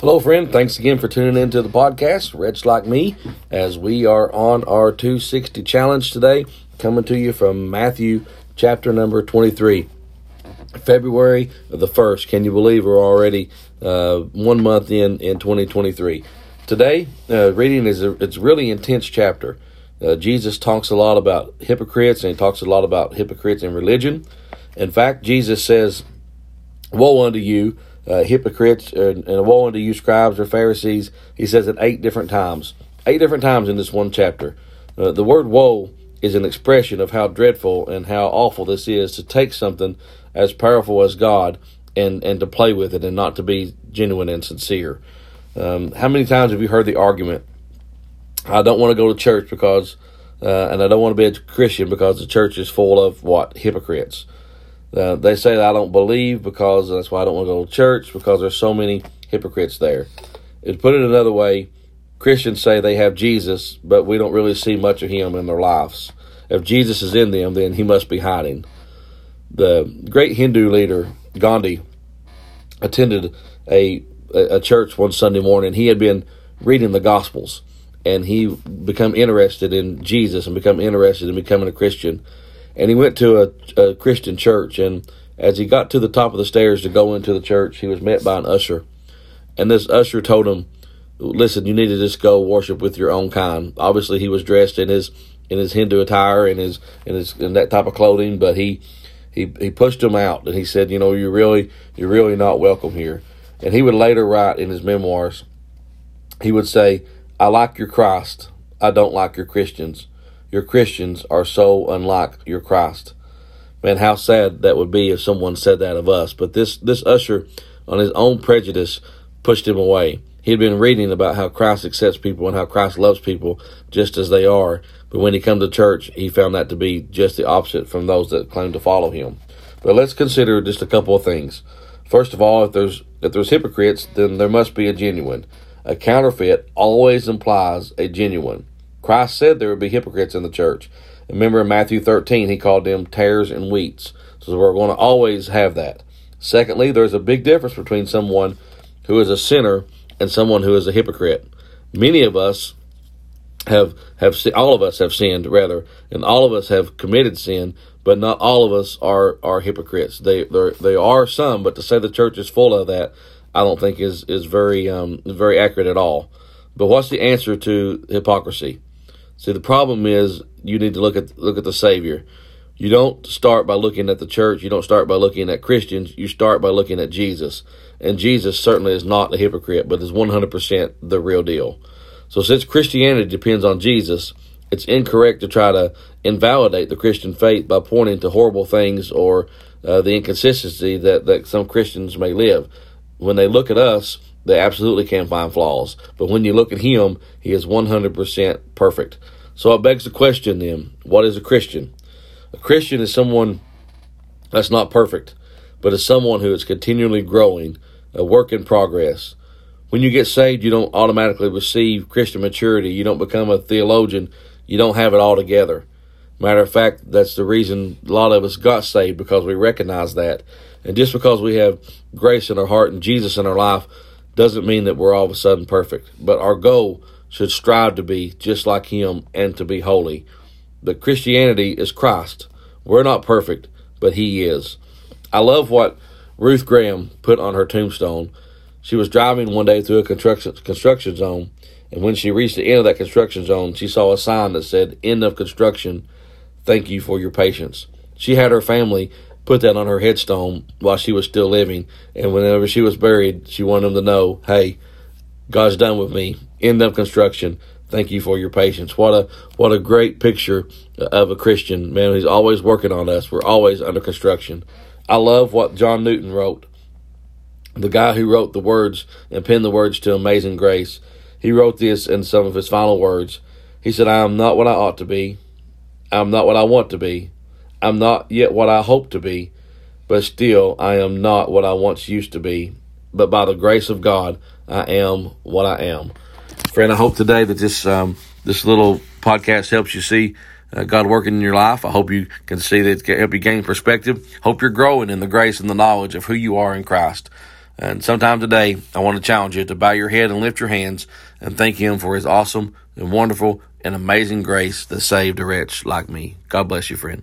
Hello, friend. Thanks again for tuning into the podcast, Wretch Like Me, as we are on our 260 challenge today, coming to you from Matthew chapter number 23. February the 1st. Can you believe we're already uh, one month in in 2023? Today, uh, reading is a, it's really intense chapter. Uh, Jesus talks a lot about hypocrites and he talks a lot about hypocrites in religion. In fact, Jesus says, Woe unto you! Uh, hypocrites and, and woe unto you, scribes or Pharisees. He says it eight different times. Eight different times in this one chapter. Uh, the word woe is an expression of how dreadful and how awful this is to take something as powerful as God and, and to play with it and not to be genuine and sincere. Um, how many times have you heard the argument, I don't want to go to church because, uh, and I don't want to be a Christian because the church is full of what? Hypocrites. Uh, they say that I don't believe because that's why I don't want to go to church because there's so many hypocrites there. To put it another way, Christians say they have Jesus, but we don't really see much of him in their lives. If Jesus is in them, then he must be hiding. The great Hindu leader Gandhi attended a a church one Sunday morning. He had been reading the Gospels, and he become interested in Jesus and become interested in becoming a Christian and he went to a, a Christian church. And as he got to the top of the stairs to go into the church, he was met by an usher. And this usher told him, "Listen, you need to just go worship with your own kind." Obviously, he was dressed in his in his Hindu attire and his in his in that type of clothing, but he he he pushed him out and he said, "You know, you're really you're really not welcome here." And he would later write in his memoirs, he would say, "I like your Christ, I don't like your Christians." Your Christians are so unlike your Christ. Man, how sad that would be if someone said that of us. But this, this usher, on his own prejudice, pushed him away. He had been reading about how Christ accepts people and how Christ loves people just as they are. But when he come to church, he found that to be just the opposite from those that claim to follow him. But let's consider just a couple of things. First of all, if there's if there's hypocrites, then there must be a genuine. A counterfeit always implies a genuine. Christ said there would be hypocrites in the church. Remember in Matthew 13, he called them tares and wheats. So we're going to always have that. Secondly, there's a big difference between someone who is a sinner and someone who is a hypocrite. Many of us have have all of us have sinned rather, and all of us have committed sin, but not all of us are are hypocrites. They they are some, but to say the church is full of that, I don't think is is very um, very accurate at all. But what's the answer to hypocrisy? See, the problem is you need to look at look at the Savior. You don't start by looking at the church. You don't start by looking at Christians. You start by looking at Jesus. And Jesus certainly is not a hypocrite, but is 100% the real deal. So since Christianity depends on Jesus, it's incorrect to try to invalidate the Christian faith by pointing to horrible things or uh, the inconsistency that, that some Christians may live. When they look at us, they absolutely can't find flaws. But when you look at him, he is 100% perfect. So it begs the question then what is a Christian? A Christian is someone that's not perfect, but is someone who is continually growing, a work in progress. When you get saved, you don't automatically receive Christian maturity. You don't become a theologian. You don't have it all together. Matter of fact, that's the reason a lot of us got saved because we recognize that. And just because we have grace in our heart and Jesus in our life doesn't mean that we're all of a sudden perfect, but our goal should strive to be just like Him and to be holy. But Christianity is Christ. We're not perfect, but He is. I love what Ruth Graham put on her tombstone. She was driving one day through a construction construction zone, and when she reached the end of that construction zone, she saw a sign that said "End of construction. Thank you for your patience." She had her family put that on her headstone while she was still living. And whenever she was buried, she wanted them to know, hey, God's done with me. End of construction. Thank you for your patience. What a what a great picture of a Christian man. He's always working on us. We're always under construction. I love what John Newton wrote. The guy who wrote the words and penned the words to Amazing Grace. He wrote this in some of his final words. He said, I am not what I ought to be. I am not what I want to be. I'm not yet what I hope to be, but still I am not what I once used to be. But by the grace of God, I am what I am. Friend, I hope today that this um, this little podcast helps you see uh, God working in your life. I hope you can see that it can help you gain perspective. Hope you're growing in the grace and the knowledge of who you are in Christ. And sometime today, I want to challenge you to bow your head and lift your hands and thank Him for His awesome and wonderful and amazing grace that saved a wretch like me. God bless you, friend.